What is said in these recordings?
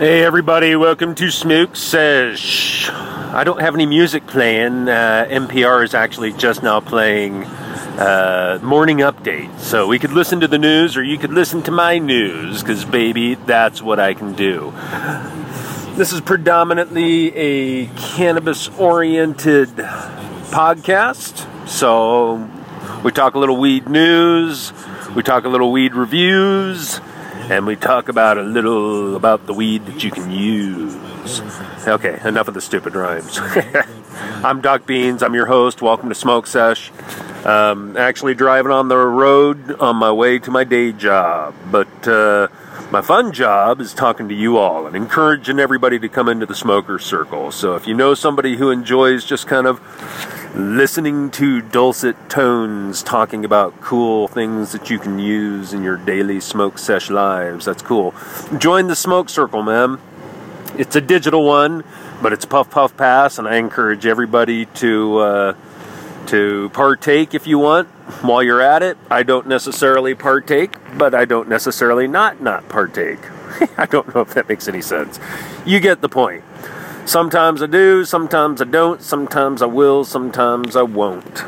Hey everybody, welcome to Smoke Sesh. I don't have any music playing. Uh, NPR is actually just now playing uh, morning update. So we could listen to the news or you could listen to my news, because baby, that's what I can do. This is predominantly a cannabis oriented podcast. So we talk a little weed news, we talk a little weed reviews, and we talk about a little about the weed that you can use. Okay, enough of the stupid rhymes. I'm Doc Beans. I'm your host. Welcome to Smoke Sesh. Um, actually driving on the road on my way to my day job, but uh, my fun job is talking to you all and encouraging everybody to come into the smoker circle. So if you know somebody who enjoys just kind of listening to dulcet tones talking about cool things that you can use in your daily smoke sesh lives. That's cool. Join the smoke circle, man. It's a digital one, but it's puff puff pass, and I encourage everybody to uh, to partake if you want while you're at it. I don't necessarily partake, but I don't necessarily not not partake. I don't know if that makes any sense. You get the point. Sometimes I do, sometimes I don't, sometimes I will, sometimes I won't.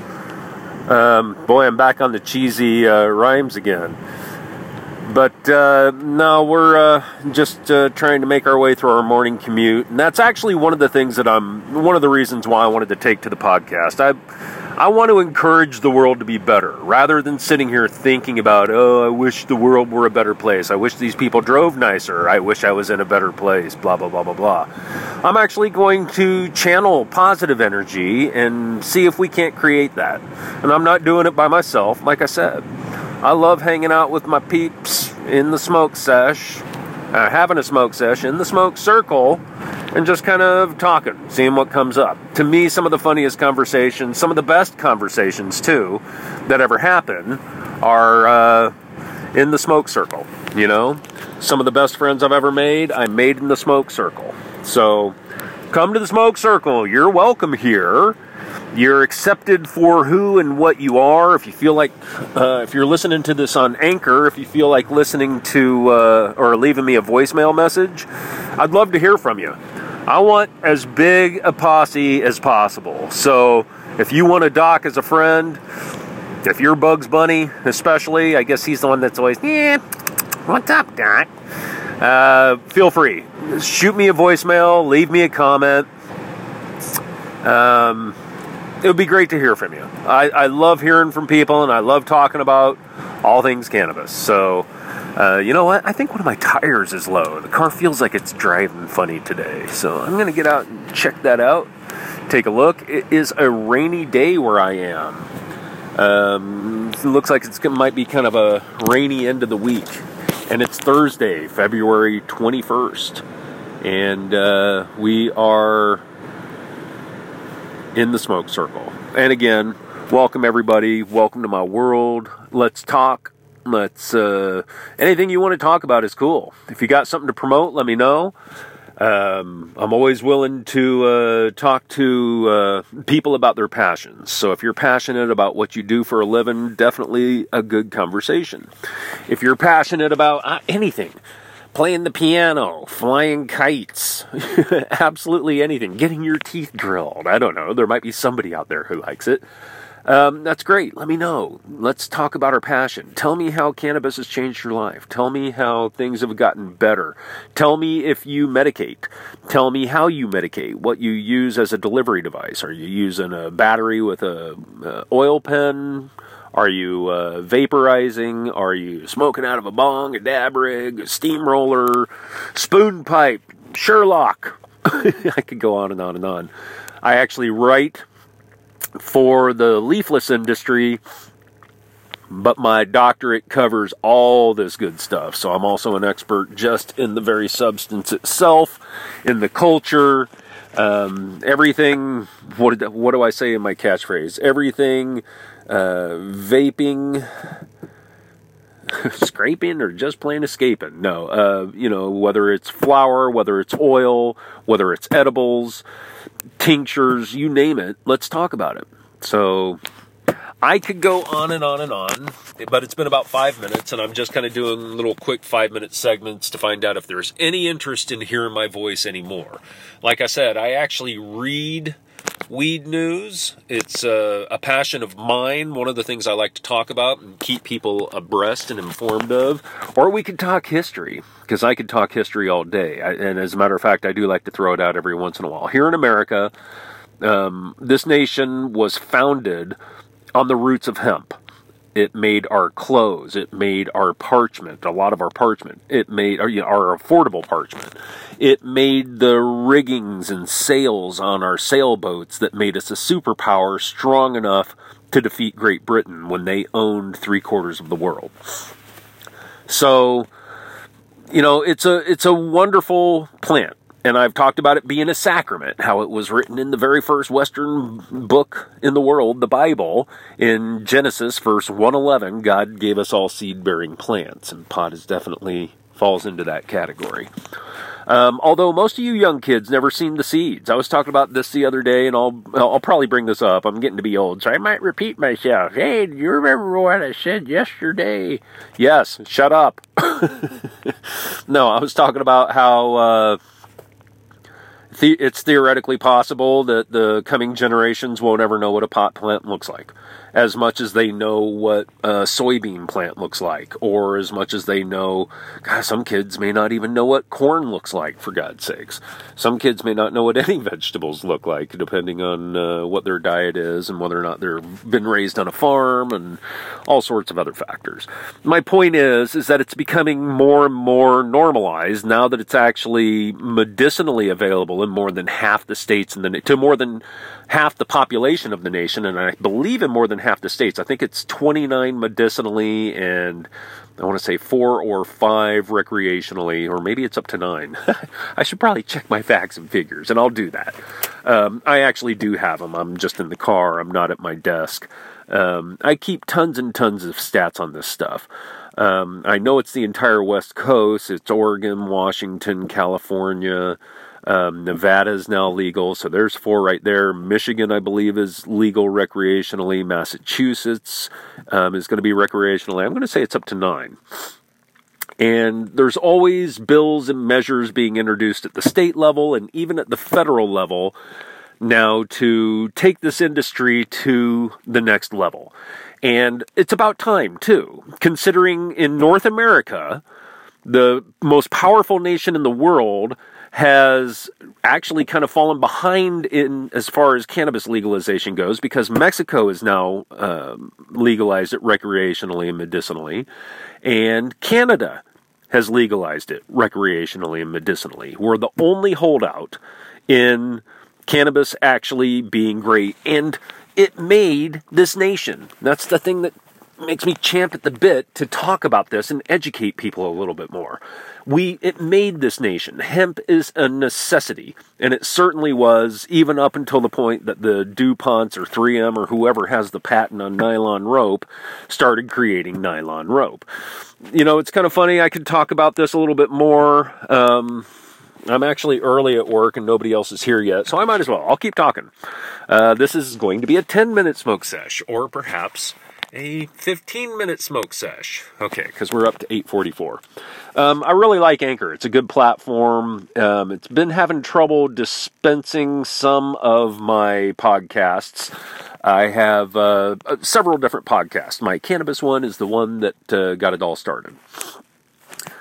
Um, boy, I'm back on the cheesy uh, rhymes again. But uh, we're uh, just uh, trying to make our way through our morning commute, and that's actually one of the things that I'm. One of the reasons why I wanted to take to the podcast. I I want to encourage the world to be better rather than sitting here thinking about, oh, I wish the world were a better place. I wish these people drove nicer. I wish I was in a better place. Blah, blah, blah, blah, blah. I'm actually going to channel positive energy and see if we can't create that. And I'm not doing it by myself, like I said. I love hanging out with my peeps in the smoke sesh, uh, having a smoke sesh in the smoke circle and just kind of talking, seeing what comes up. To me, some of the funniest conversations, some of the best conversations too, that ever happen are uh, in the smoke circle. You know, some of the best friends I've ever made, I made in the smoke circle. So come to the smoke circle. You're welcome here. You're accepted for who and what you are. If you feel like, uh, if you're listening to this on Anchor, if you feel like listening to uh, or leaving me a voicemail message, I'd love to hear from you. I want as big a posse as possible. So if you want a doc as a friend, if you're Bugs Bunny, especially, I guess he's the one that's always, yeah, what's up, Doc? Uh, feel free. Shoot me a voicemail, leave me a comment. Um, it would be great to hear from you. I, I love hearing from people and I love talking about all things cannabis. So, uh, you know what? I think one of my tires is low. The car feels like it's driving funny today. So I'm going to get out and check that out. Take a look. It is a rainy day where I am. Um, it looks like it might be kind of a rainy end of the week. And it's Thursday, February 21st. And uh, we are in the smoke circle. And again, welcome everybody. Welcome to my world. Let's talk Let's uh, anything you want to talk about is cool. If you got something to promote, let me know. Um, I'm always willing to uh, talk to uh, people about their passions. So if you're passionate about what you do for a living, definitely a good conversation. If you're passionate about uh, anything, playing the piano, flying kites, absolutely anything, getting your teeth drilled, I don't know, there might be somebody out there who likes it. Um, that's great. Let me know. Let's talk about our passion. Tell me how cannabis has changed your life. Tell me how things have gotten better. Tell me if you medicate. Tell me how you medicate. What you use as a delivery device. Are you using a battery with a, a oil pen? Are you uh, vaporizing? Are you smoking out of a bong, a dab rig, a steamroller, spoon pipe, Sherlock? I could go on and on and on. I actually write for the leafless industry, but my doctorate covers all this good stuff. So I'm also an expert just in the very substance itself, in the culture, um, everything. What what do I say in my catchphrase? Everything, uh, vaping. scraping or just plain escaping. No, uh, you know, whether it's flour, whether it's oil, whether it's edibles, tinctures, you name it, let's talk about it. So I could go on and on and on, but it's been about five minutes, and I'm just kind of doing little quick five minute segments to find out if there's any interest in hearing my voice anymore. Like I said, I actually read weed news. It's a, a, passion of mine, one of the things I like to talk about and keep people abreast and informed of. Or we could talk history, because I could talk history all day. I, and as a matter of fact, I do like to throw it out every once in a while. Here in America, um, this nation was founded on the roots of hemp. It made our clothes. It made our parchment, a lot of our parchment. It made our, you know, our affordable parchment. It made the riggings and sails on our sailboats that made us a superpower strong enough to defeat Great Britain when they owned three quarters of the world. So, you know, it's a it's a wonderful plant. And I've talked about it being a sacrament, how it was written in the very first Western book in the world, the Bible. In Genesis, verse 111, God gave us all seed bearing plants, and pot is definitely falls into that category. Um, although most of you young kids never seen the seeds. I was talking about this the other day, and I'll I'll probably bring this up. I'm getting to be old, so I might repeat myself. Hey, do you remember what I said yesterday? Yes, shut up. no, I was talking about how. Uh, the, it's theoretically possible that the coming generations won't ever know what a pot plant looks like as much as they know what a soybean plant looks like, or as much as they know, God, some kids may not even know what corn looks like, for God's sakes. Some kids may not know what any vegetables look like, depending on uh, what their diet is and whether or not they've been raised on a farm and all sorts of other factors. My point is, is that it's becoming more and more normalized now that it's actually medicinally available in more than half the states and to more than half the population of the nation, and I believe in more than half the states. I think it's 29 medicinally and I want to say four or five recreationally, or maybe it's up to nine. I should probably check my facts and figures, and I'll do that. Um, I actually do have them. I'm just in the car, I'm not at my desk. Um, I keep tons and tons of stats on this stuff. Um, I know it's the entire West Coast, it's Oregon, Washington, California. Um, Nevada is now legal, so there's four right there. Michigan, I believe, is legal recreationally. Massachusetts um, is going to be recreationally. I'm going to say it's up to nine. And there's always bills and measures being introduced at the state level and even at the federal level now to take this industry to the next level. And it's about time, too, considering in North America, the most powerful nation in the world has actually kind of fallen behind in as far as cannabis legalization goes because Mexico has now um, legalized it recreationally and medicinally, and Canada has legalized it recreationally and medicinally. We're the only holdout in cannabis actually being great, and it made this nation. That's the thing that makes me champ at the bit to talk about this and educate people a little bit more. We it made this nation. Hemp is a necessity, and it certainly was even up until the point that the DuPonts or 3M or whoever has the patent on nylon rope started creating nylon rope. You know, it's kind of funny. I could talk about this a little bit more. Um, I'm actually early at work and nobody else is here yet, so I might as well. I'll keep talking. Uh, this is going to be a 10 minute smoke sesh, or perhaps a 15 minute smoke sesh. Okay, because we're up to 844. Um, I really like Anchor. It's a good platform. Um, it's been having trouble dispensing some of my podcasts. I have uh, uh, several different podcasts. My cannabis one is the one that uh, got it all started.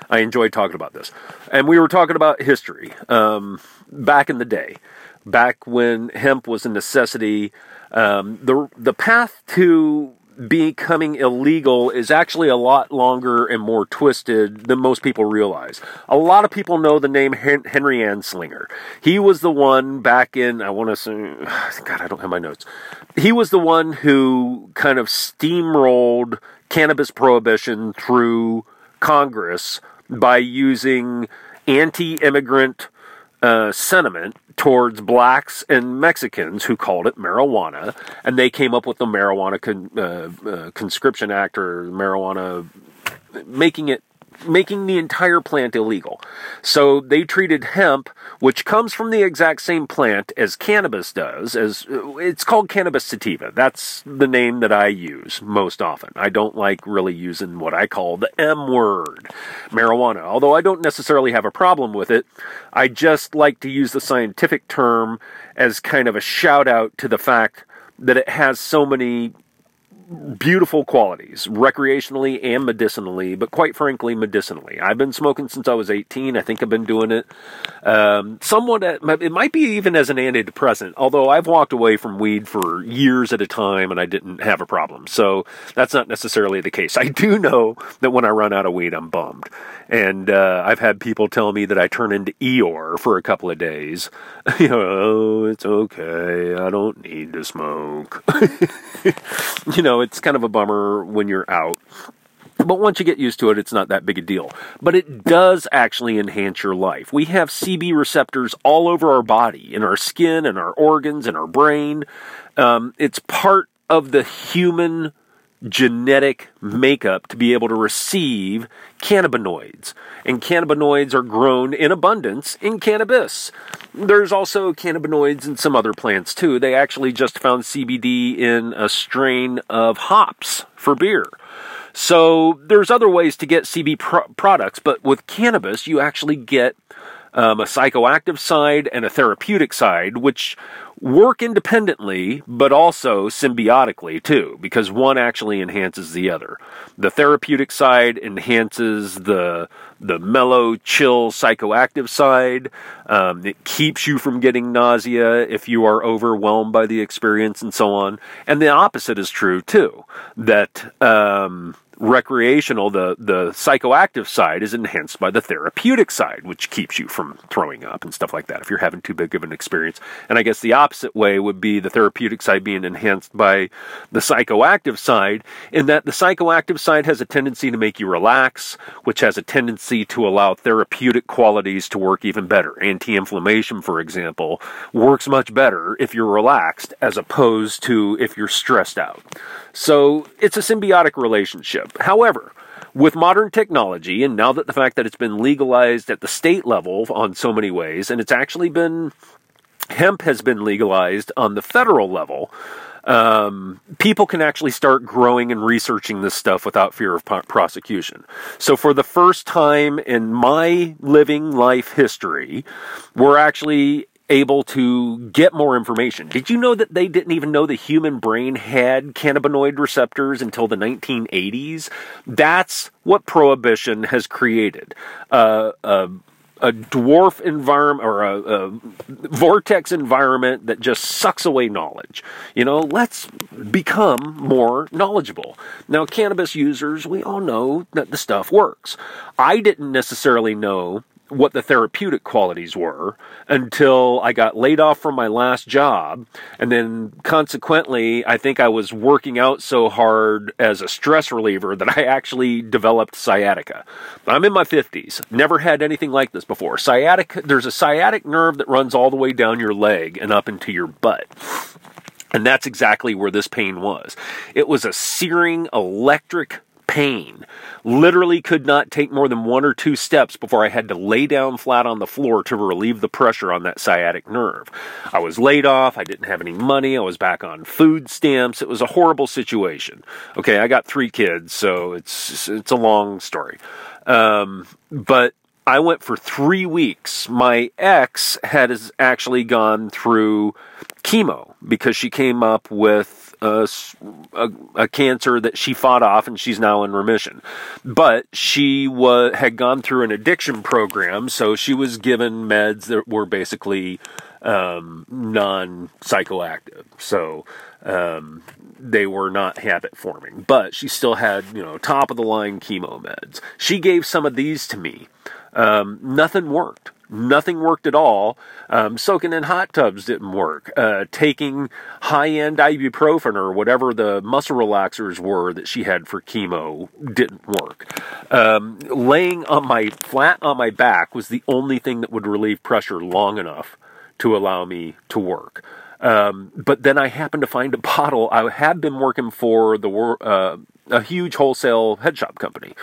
I enjoyed talking about this. And we were talking about history um, back in the day, back when hemp was a necessity. Um, the the path to becoming illegal is actually a lot longer and more twisted than most people realize. A lot of people know the name Henry Anslinger. He was the one back in, I want to say, God, I don't have my notes. He was the one who kind of steamrolled cannabis prohibition through Congress by using anti immigrant uh, sentiment towards blacks and Mexicans who called it marijuana, and they came up with the Marijuana con, uh, uh, Conscription Act or marijuana, making it making the entire plant illegal. So they treated hemp, which comes from the exact same plant as cannabis does, as it's called cannabis sativa. That's the name that I use most often. I don't like really using what I call the M word, marijuana. Although I don't necessarily have a problem with it, I just like to use the scientific term as kind of a shout out to the fact that it has so many beautiful qualities, recreationally and medicinally, but quite frankly, medicinally. I've been smoking since I was 18. I think I've been doing it um, somewhat, at, it might be even as an antidepressant, although I've walked away from weed for years at a time and I didn't have a problem. So that's not necessarily the case. I do know that when I run out of weed, I'm bummed. And uh, I've had people tell me that I turn into Eeyore for a couple of days. you know, oh, it's okay. I don't need to smoke. you know, it's kind of a bummer when you're out. But once you get used to it, it's not that big a deal. But it does actually enhance your life. We have CB receptors all over our body, in our skin, in our organs, in our brain. Um, it's part of the human genetic makeup to be able to receive cannabinoids. And cannabinoids are grown in abundance in cannabis. There's also cannabinoids in some other plants too. They actually just found CBD in a strain of hops for beer. So there's other ways to get CB pro- products, but with cannabis, you actually get um, a psychoactive side and a therapeutic side, which work independently, but also symbiotically too, because one actually enhances the other. The therapeutic side enhances the the mellow, chill, psychoactive side. Um, it keeps you from getting nausea if you are overwhelmed by the experience, and so on. And the opposite is true too. That um, recreational, the, the psychoactive side is enhanced by the therapeutic side, which keeps you from throwing up and stuff like that if you're having too big of an experience. And I guess the opposite way would be the therapeutic side being enhanced by the psychoactive side, in that the psychoactive side has a tendency to make you relax, which has a tendency to allow therapeutic qualities to work even better. Anti inflammation, for example, works much better if you're relaxed as opposed to if you're stressed out. So it's a symbiotic relationship. However, with modern technology, and now that the fact that it's been legalized at the state level on so many ways, and it's actually been, hemp has been legalized on the federal level, um, people can actually start growing and researching this stuff without fear of prosecution. So, for the first time in my living life history, we're actually able to get more information. Did you know that they didn't even know the human brain had cannabinoid receptors until the 1980s? That's what prohibition has created. Uh, uh, a dwarf environment or a, a, vortex environment that just sucks away knowledge. You know, let's become more knowledgeable. Now, cannabis users, we all know that the stuff works. I didn't necessarily know what the therapeutic qualities were until I got laid off from my last job. And then consequently, I think I was working out so hard as a stress reliever that I actually developed sciatica. I'm in my 50s, never had anything like this before. Sciatica, there's a sciatic nerve that runs all the way down your leg and up into your butt. And that's exactly where this pain was. It was a searing electric pain. Literally could not take more than one or two steps before I had to lay down flat on the floor to relieve the pressure on that sciatic nerve. I was laid off. I didn't have any money. I was back on food stamps. It was a horrible situation. Okay, I got three kids, so it's it's a long story. Um, but I went for three weeks. My ex had actually gone through chemo because she came up with a, a, a, cancer that she fought off and she's now in remission. But she was, had gone through an addiction program, so she was given meds that were basically um, non psychoactive. So um, they were not habit forming, but she still had, you know, top of the line chemo meds. She gave some of these to me. Um, nothing worked. Nothing worked at all. Um, soaking in hot tubs didn't work. Uh, taking high end ibuprofen or whatever the muscle relaxers were that she had for chemo didn't work. Um, laying on my flat on my back was the only thing that would relieve pressure long enough to allow me to work. Um, but then I happened to find a bottle. I had been working for the uh, a huge wholesale head shop company.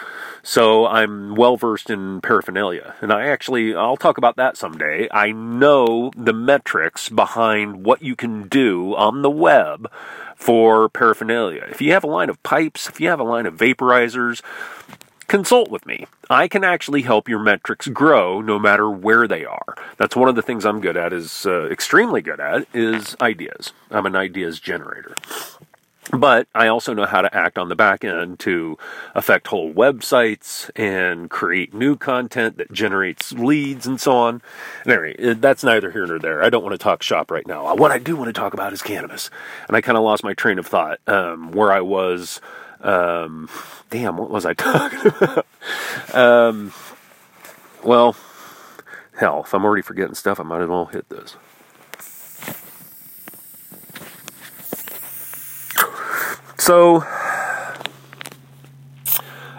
So I'm well versed in paraphernalia. And I actually, I'll talk about that someday. I know the metrics behind what you can do on the web for paraphernalia. If you have a line of pipes, if you have a line of vaporizers, consult with me. I can actually help your metrics grow no matter where they are. That's one of the things I'm good at is uh, extremely good at is ideas. I'm an ideas generator. But I also know how to act on the back end to affect whole websites and create new content that generates leads and so on. And anyway, that's neither here nor there. I don't want to talk shop right now. What I do want to talk about is cannabis. And I kind of lost my train of thought um, where I was um, damn, what was I talking about? um, well, hell, if I'm already forgetting stuff, I might as well hit this. So,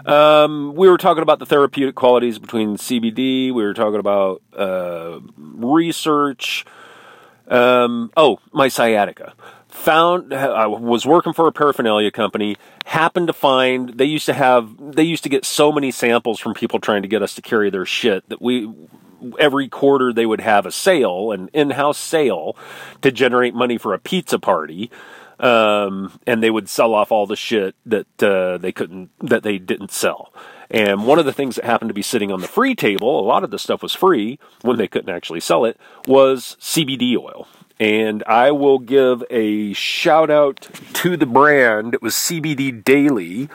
um, we were talking about the therapeutic qualities between CBD. We were talking about uh, research. Um, oh, my sciatica found I was working for a paraphernalia company happened to find they used to have they used to get so many samples from people trying to get us to carry their shit that we every quarter they would have a sale an in-house sale to generate money for a pizza party um, and they would sell off all the shit that uh, they couldn't that they didn't sell. And one of the things that happened to be sitting on the free table a lot of the stuff was free when they couldn't actually sell it was cbd oil and I will give a shout out to the brand. It was CBD Daily,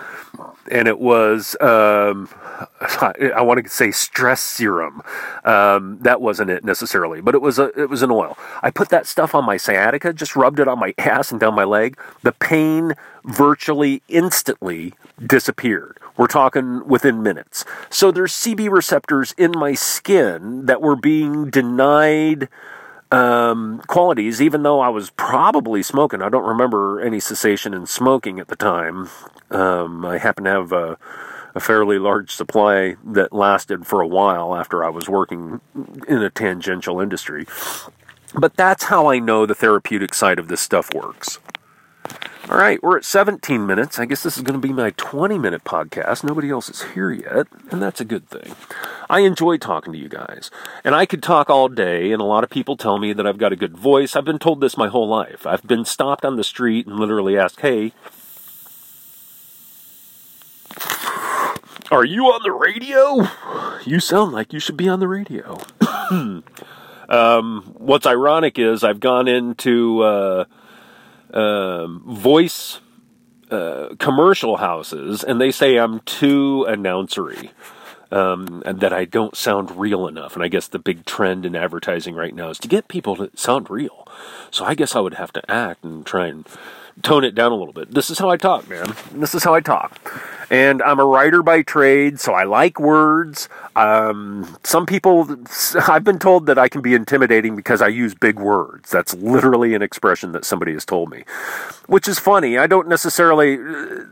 and it was um, I want to say stress serum. Um, that wasn't it necessarily, but it was a it was an oil. I put that stuff on my sciatica, just rubbed it on my ass and down my leg. The pain virtually instantly disappeared. We're talking within minutes. So there's CB receptors in my skin that were being denied um, qualities, even though I was probably smoking. I don't remember any cessation in smoking at the time. Um, I happen to have a, a, fairly large supply that lasted for a while after I was working in a tangential industry. But that's how I know the therapeutic side of this stuff works. All right, we're at 17 minutes. I guess this is going to be my 20 minute podcast. Nobody else is here yet, and that's a good thing. I enjoy talking to you guys, and I could talk all day, and a lot of people tell me that I've got a good voice. I've been told this my whole life. I've been stopped on the street and literally asked, hey, are you on the radio? You sound like you should be on the radio. um, what's ironic is I've gone into. Uh, um, voice uh, commercial houses, and they say I'm too announcery. Um, and that I don't sound real enough. And I guess the big trend in advertising right now is to get people to sound real. So I guess I would have to act and try and tone it down a little bit. This is how I talk, man. This is how I talk. And I'm a writer by trade, so I like words. Um, some people, I've been told that I can be intimidating because I use big words. That's literally an expression that somebody has told me, which is funny. I don't necessarily uh,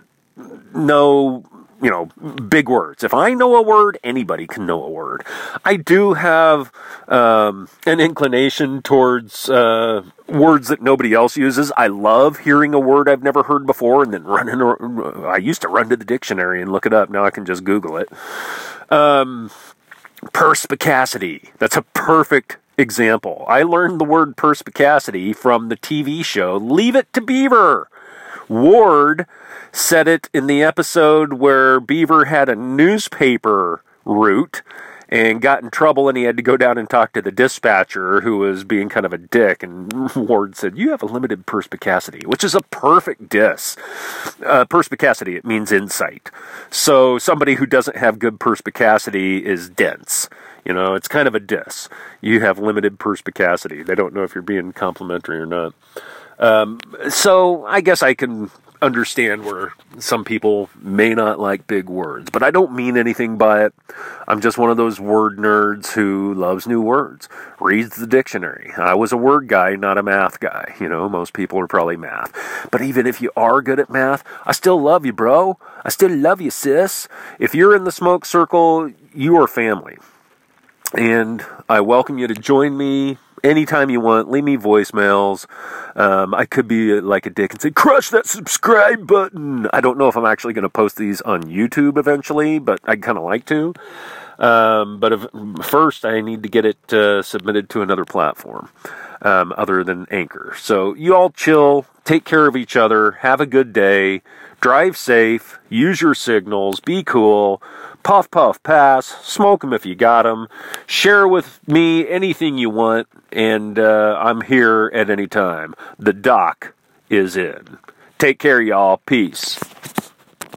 know you know, big words. If I know a word, anybody can know a word. I do have um, an inclination towards uh, words that nobody else uses. I love hearing a word I've never heard before and then running. I used to run to the dictionary and look it up. Now I can just Google it. Um, perspicacity. That's a perfect example. I learned the word perspicacity from the TV show Leave It to Beaver. Ward said it in the episode where Beaver had a newspaper route and got in trouble and he had to go down and talk to the dispatcher who was being kind of a dick. And ward said you have a limited perspicacity which is a perfect diss. Uh, perspicacity it means insight. So somebody who doesn't have good perspicacity is dense. You know it's kind of a diss. You have limited perspicacity. They don't know if you're being complimentary or not um, so I guess I can understand where some people may not like big words, but I don't mean anything by it. I'm just one of those word nerds who loves new words, reads the dictionary. I was a word guy, not a math guy. You know, most people are probably math. But even if you are good at math, I still love you, bro. I still love you, sis. If you're in the smoke circle, you are family. And I welcome you to join me anytime you want. Leave me voicemails. Um, I could be uh, like a dick and say, crush that subscribe button. I don't know if I'm actually going to post these on YouTube eventually, but I'd kind of like to. Um, but if, first, I need to get it uh, submitted to another platform um, other than Anchor. So you all chill, take care of each other, have a good day, drive safe, use your signals, be cool, puff, puff, pass, smoke them if you got them, share with me anything you want, and uh, I'm here at any time. The doc is in. Take care, y'all. Peace.